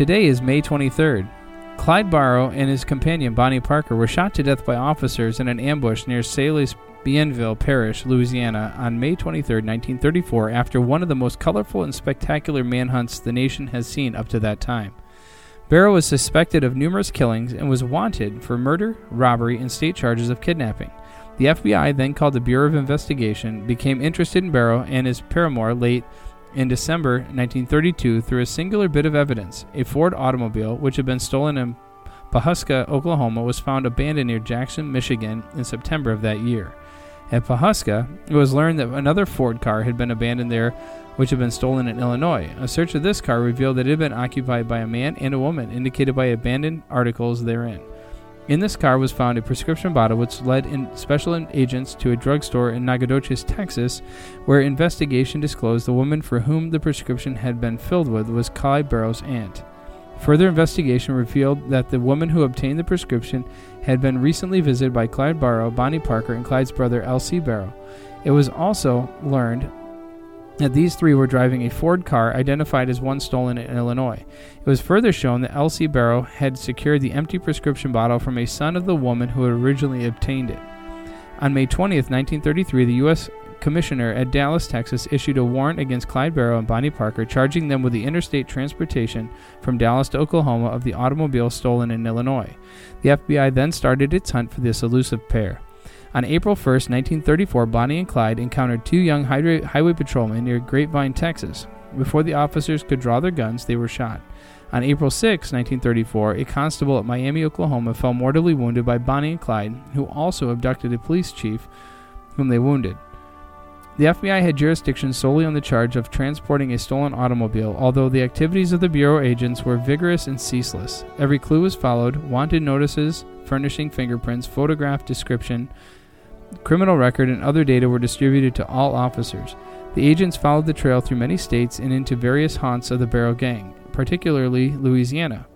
Today is May 23rd. Clyde Barrow and his companion Bonnie Parker were shot to death by officers in an ambush near Saley's Bienville Parish, Louisiana, on May 23, 1934, after one of the most colorful and spectacular manhunts the nation has seen up to that time. Barrow was suspected of numerous killings and was wanted for murder, robbery, and state charges of kidnapping. The FBI, then called the Bureau of Investigation, became interested in Barrow and his paramour late in December 1932 through a singular bit of evidence. A Ford automobile, which had been stolen in Pawhuska, Oklahoma, was found abandoned near Jackson, Michigan in September of that year. At Pawhuska, it was learned that another Ford car had been abandoned there, which had been stolen in Illinois. A search of this car revealed that it had been occupied by a man and a woman, indicated by abandoned articles therein. In this car was found a prescription bottle which led special agents to a drugstore in Nacogdoches, Texas, where investigation disclosed the woman for whom the prescription had been filled with was Clyde Barrow's aunt. Further investigation revealed that the woman who obtained the prescription had been recently visited by Clyde Barrow, Bonnie Parker, and Clyde's brother L.C. Barrow. It was also learned that these three were driving a Ford car identified as one stolen in Illinois. It was further shown that L.C. Barrow had secured the empty prescription bottle from a son of the woman who had originally obtained it. On May 20, 1933, the U.S commissioner at Dallas, Texas, issued a warrant against Clyde Barrow and Bonnie Parker, charging them with the interstate transportation from Dallas to Oklahoma of the automobile stolen in Illinois. The FBI then started its hunt for this elusive pair. On April 1, 1934, Bonnie and Clyde encountered two young highway patrolmen near Grapevine, Texas. Before the officers could draw their guns, they were shot. On April 6, 1934, a constable at Miami, Oklahoma, fell mortally wounded by Bonnie and Clyde, who also abducted a police chief whom they wounded. The FBI had jurisdiction solely on the charge of transporting a stolen automobile, although the activities of the Bureau agents were vigorous and ceaseless. Every clue was followed, wanted notices, furnishing fingerprints, photograph description, criminal record, and other data were distributed to all officers. The agents followed the trail through many states and into various haunts of the Barrow Gang, particularly Louisiana.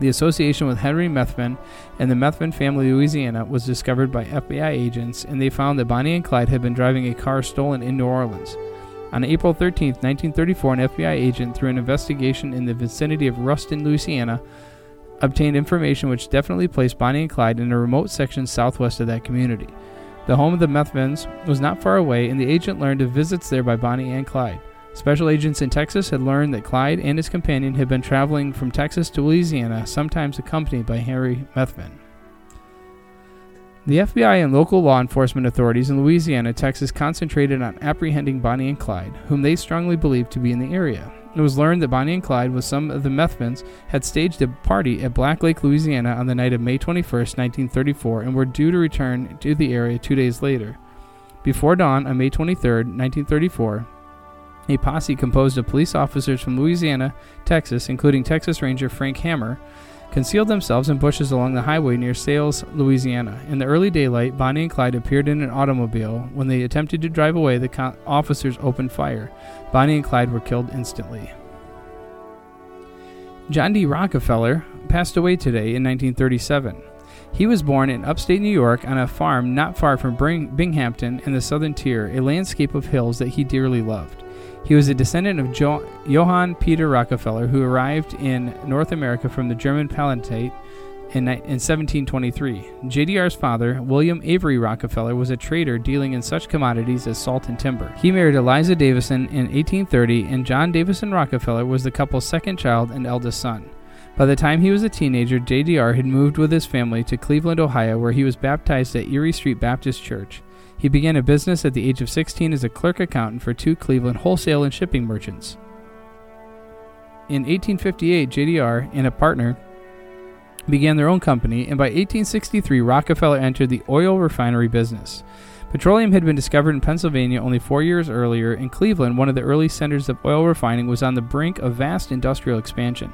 The association with Henry Methvin and the Methvin family Louisiana was discovered by FBI agents, and they found that Bonnie and Clyde had been driving a car stolen in New Orleans. On April 13, 1934, an FBI agent, through an investigation in the vicinity of Ruston, Louisiana, obtained information which definitely placed Bonnie and Clyde in a remote section southwest of that community. The home of the Methvins was not far away, and the agent learned of visits there by Bonnie and Clyde. Special agents in Texas had learned that Clyde and his companion had been traveling from Texas to Louisiana, sometimes accompanied by Henry Methvin. The FBI and local law enforcement authorities in Louisiana, Texas concentrated on apprehending Bonnie and Clyde, whom they strongly believed to be in the area. It was learned that Bonnie and Clyde, with some of the Methvins, had staged a party at Black Lake, Louisiana on the night of May 21, 1934, and were due to return to the area two days later. Before dawn on May 23, 1934, a posse composed of police officers from Louisiana, Texas, including Texas Ranger Frank Hamer, concealed themselves in bushes along the highway near Sailes, Louisiana. In the early daylight, Bonnie and Clyde appeared in an automobile. When they attempted to drive away, the officers opened fire. Bonnie and Clyde were killed instantly. John D. Rockefeller passed away today in 1937. He was born in upstate New York on a farm not far from Binghamton in the southern tier, a landscape of hills that he dearly loved. He was a descendant of jo- Johann Peter Rockefeller, who arrived in North America from the German Palatinate in, in 1723. JDR's father, William Avery Rockefeller, was a trader dealing in such commodities as salt and timber. He married Eliza Davison in 1830, and John Davison Rockefeller was the couple's second child and eldest son. By the time he was a teenager, JDR had moved with his family to Cleveland, Ohio, where he was baptized at Erie Street Baptist Church. He began a business at the age of 16 as a clerk accountant for two Cleveland wholesale and shipping merchants. In 1858, JDR and a partner began their own company, and by 1863, Rockefeller entered the oil refinery business. Petroleum had been discovered in Pennsylvania only four years earlier, and Cleveland, one of the early centers of oil refining, was on the brink of vast industrial expansion.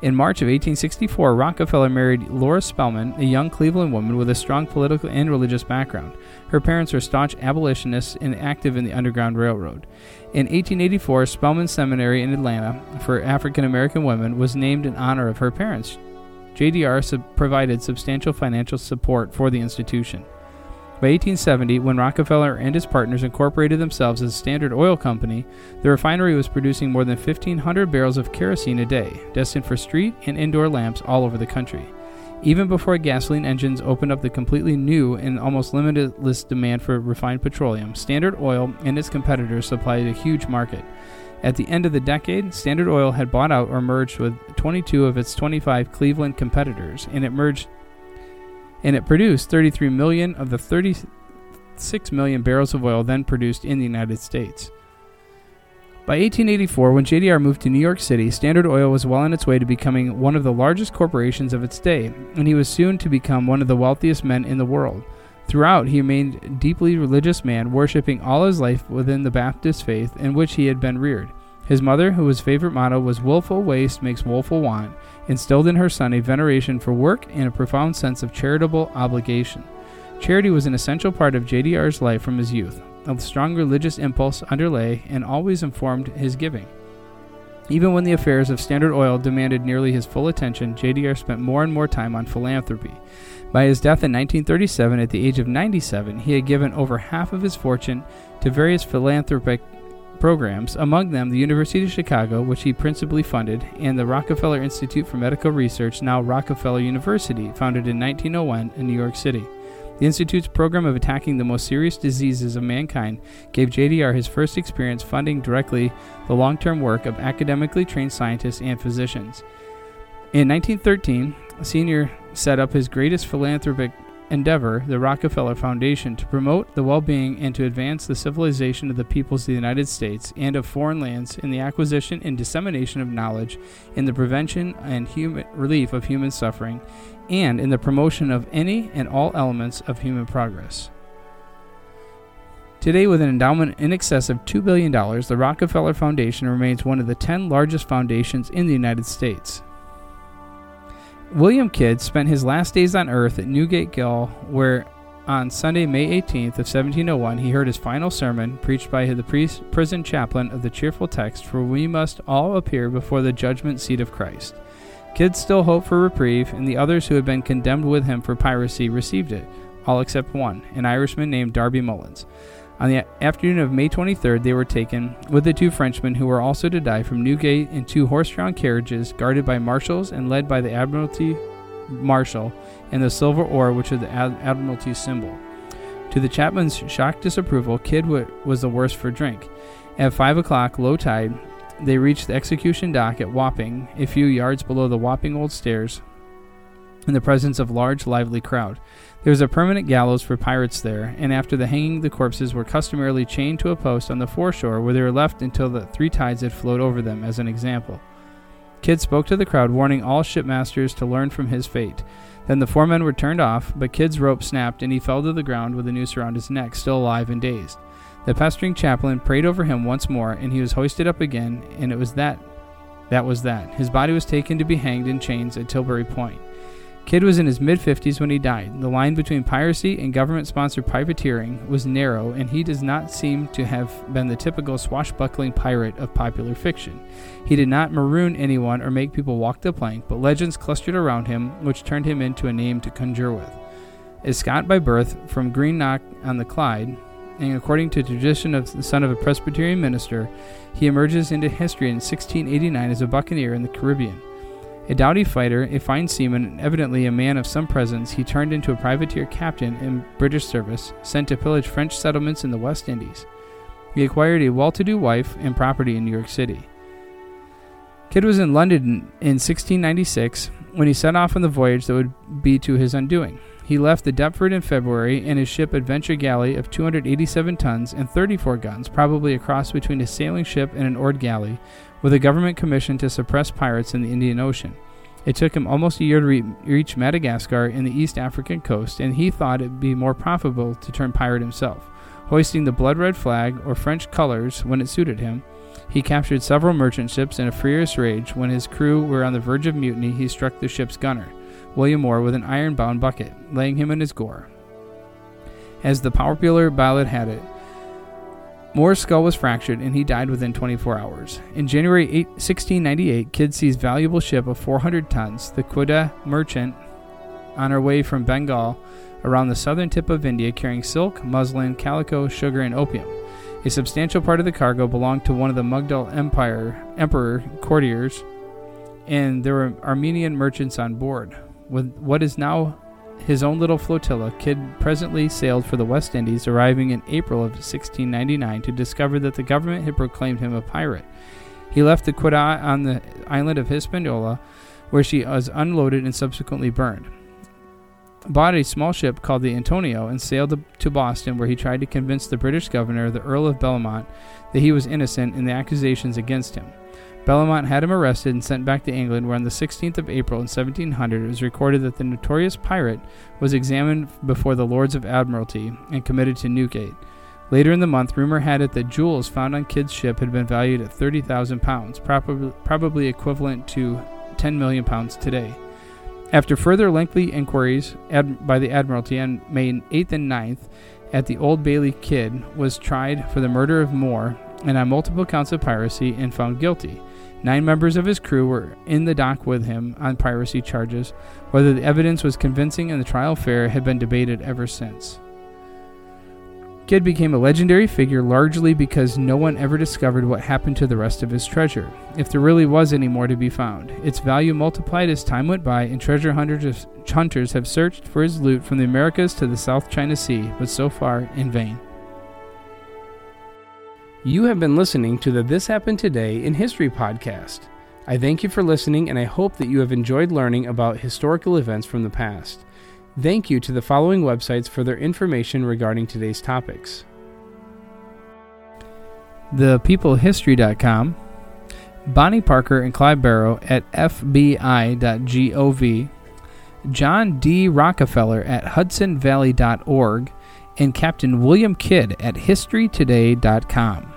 In March of 1864, Rockefeller married Laura Spelman, a young Cleveland woman with a strong political and religious background. Her parents were staunch abolitionists and active in the Underground Railroad. In 1884, Spelman Seminary in Atlanta for African American women was named in honor of her parents. JDR sub- provided substantial financial support for the institution. By 1870, when Rockefeller and his partners incorporated themselves as Standard Oil Company, the refinery was producing more than 1,500 barrels of kerosene a day, destined for street and indoor lamps all over the country. Even before gasoline engines opened up the completely new and almost limitless demand for refined petroleum, Standard Oil and its competitors supplied a huge market. At the end of the decade, Standard Oil had bought out or merged with 22 of its 25 Cleveland competitors, and it merged and it produced 33 million of the 36 million barrels of oil then produced in the United States. By 1884, when JDR moved to New York City, Standard Oil was well on its way to becoming one of the largest corporations of its day, and he was soon to become one of the wealthiest men in the world. Throughout, he remained a deeply religious man, worshiping all his life within the Baptist faith in which he had been reared. His mother, who whose favorite motto was Willful waste makes woeful want, instilled in her son a veneration for work and a profound sense of charitable obligation. Charity was an essential part of JDR's life from his youth. A strong religious impulse underlay and always informed his giving. Even when the affairs of Standard Oil demanded nearly his full attention, JDR spent more and more time on philanthropy. By his death in 1937, at the age of 97, he had given over half of his fortune to various philanthropic programs, among them the University of Chicago, which he principally funded, and the Rockefeller Institute for Medical Research, now Rockefeller University, founded in 1901 in New York City. The Institute's program of attacking the most serious diseases of mankind gave JDR his first experience funding directly the long term work of academically trained scientists and physicians. In 1913, Senior set up his greatest philanthropic endeavor, the Rockefeller Foundation, to promote the well being and to advance the civilization of the peoples of the United States and of foreign lands in the acquisition and dissemination of knowledge, in the prevention and human relief of human suffering, and in the promotion of any and all elements of human progress. Today, with an endowment in excess of $2 billion, the Rockefeller Foundation remains one of the 10 largest foundations in the United States. William Kidd spent his last days on earth at Newgate Gaol, where on Sunday, May 18th of 1701, he heard his final sermon preached by the priest, prison chaplain of the cheerful text, "For we must all appear before the judgment seat of Christ." Kidd still hoped for reprieve, and the others who had been condemned with him for piracy received it, all except one, an Irishman named Darby Mullins. On the afternoon of May 23rd, they were taken, with the two Frenchmen who were also to die, from Newgate in two horse drawn carriages guarded by marshals and led by the Admiralty Marshal and the silver oar, which is the Ad- Admiralty symbol. To the chaplain's shocked disapproval, Kidd was the worse for drink. At 5 o'clock, low tide, they reached the execution dock at Wapping, a few yards below the Wapping Old Stairs, in the presence of a large, lively crowd. There was a permanent gallows for pirates there, and after the hanging, the corpses were customarily chained to a post on the foreshore where they were left until the three tides had flowed over them, as an example. Kidd spoke to the crowd, warning all shipmasters to learn from his fate. Then the four men were turned off, but Kidd's rope snapped and he fell to the ground with a noose around his neck, still alive and dazed. The pestering chaplain prayed over him once more, and he was hoisted up again, and it was that. That was that. His body was taken to be hanged in chains at Tilbury Point. Kidd was in his mid 50s when he died. The line between piracy and government sponsored privateering was narrow, and he does not seem to have been the typical swashbuckling pirate of popular fiction. He did not maroon anyone or make people walk the plank, but legends clustered around him, which turned him into a name to conjure with. A Scot by birth from Greenock on the Clyde, and according to tradition of the son of a Presbyterian minister, he emerges into history in 1689 as a buccaneer in the Caribbean. A doughty fighter, a fine seaman, and evidently a man of some presence, he turned into a privateer captain in British service, sent to pillage French settlements in the West Indies. He acquired a well to do wife and property in New York City. Kidd was in London in 1696 when he set off on the voyage that would be to his undoing. He left the Deptford in February in his ship Adventure Galley of 287 tons and 34 guns, probably a cross between a sailing ship and an oared galley, with a government commission to suppress pirates in the Indian Ocean. It took him almost a year to re- reach Madagascar in the East African coast, and he thought it would be more profitable to turn pirate himself. hoisting the blood red flag or French colors when it suited him. He captured several merchant ships in a furious rage. When his crew were on the verge of mutiny, he struck the ship's gunner, William Moore, with an iron bound bucket, laying him in his gore. As the popular ballad had it, Moore's skull was fractured and he died within 24 hours. In January 8, 1698, Kidd sees valuable ship of 400 tons, the Quedagh Merchant, on her way from Bengal around the southern tip of India carrying silk, muslin, calico, sugar, and opium. A substantial part of the cargo belonged to one of the Mughal Empire emperor courtiers, and there were Armenian merchants on board. With what is now his own little flotilla, Kidd presently sailed for the West Indies, arriving in April of 1699 to discover that the government had proclaimed him a pirate. He left the Quedagh on the island of Hispaniola, where she was unloaded and subsequently burned. Bought a small ship called the Antonio and sailed to Boston, where he tried to convince the British governor, the Earl of Bellomont, that he was innocent in the accusations against him. Bellomont had him arrested and sent back to England, where on the 16th of April in 1700 it was recorded that the notorious pirate was examined before the Lords of Admiralty and committed to Newgate. Later in the month, rumor had it that jewels found on Kidd's ship had been valued at 30,000 pounds, probably, probably equivalent to 10 million pounds today. After further lengthy inquiries ad- by the Admiralty on May 8th and 9th, at the Old Bailey, Kidd was tried for the murder of Moore and on multiple counts of piracy and found guilty. Nine members of his crew were in the dock with him on piracy charges. Whether the evidence was convincing in the trial fair had been debated ever since. Kidd became a legendary figure largely because no one ever discovered what happened to the rest of his treasure, if there really was any more to be found. Its value multiplied as time went by, and treasure hunters have searched for his loot from the Americas to the South China Sea, but so far in vain. You have been listening to the This Happened Today in History podcast. I thank you for listening, and I hope that you have enjoyed learning about historical events from the past. Thank you to the following websites for their information regarding today's topics ThePeopleHistory.com, Bonnie Parker and Clyde Barrow at FBI.gov, John D. Rockefeller at HudsonValley.org, and Captain William Kidd at HistoryToday.com.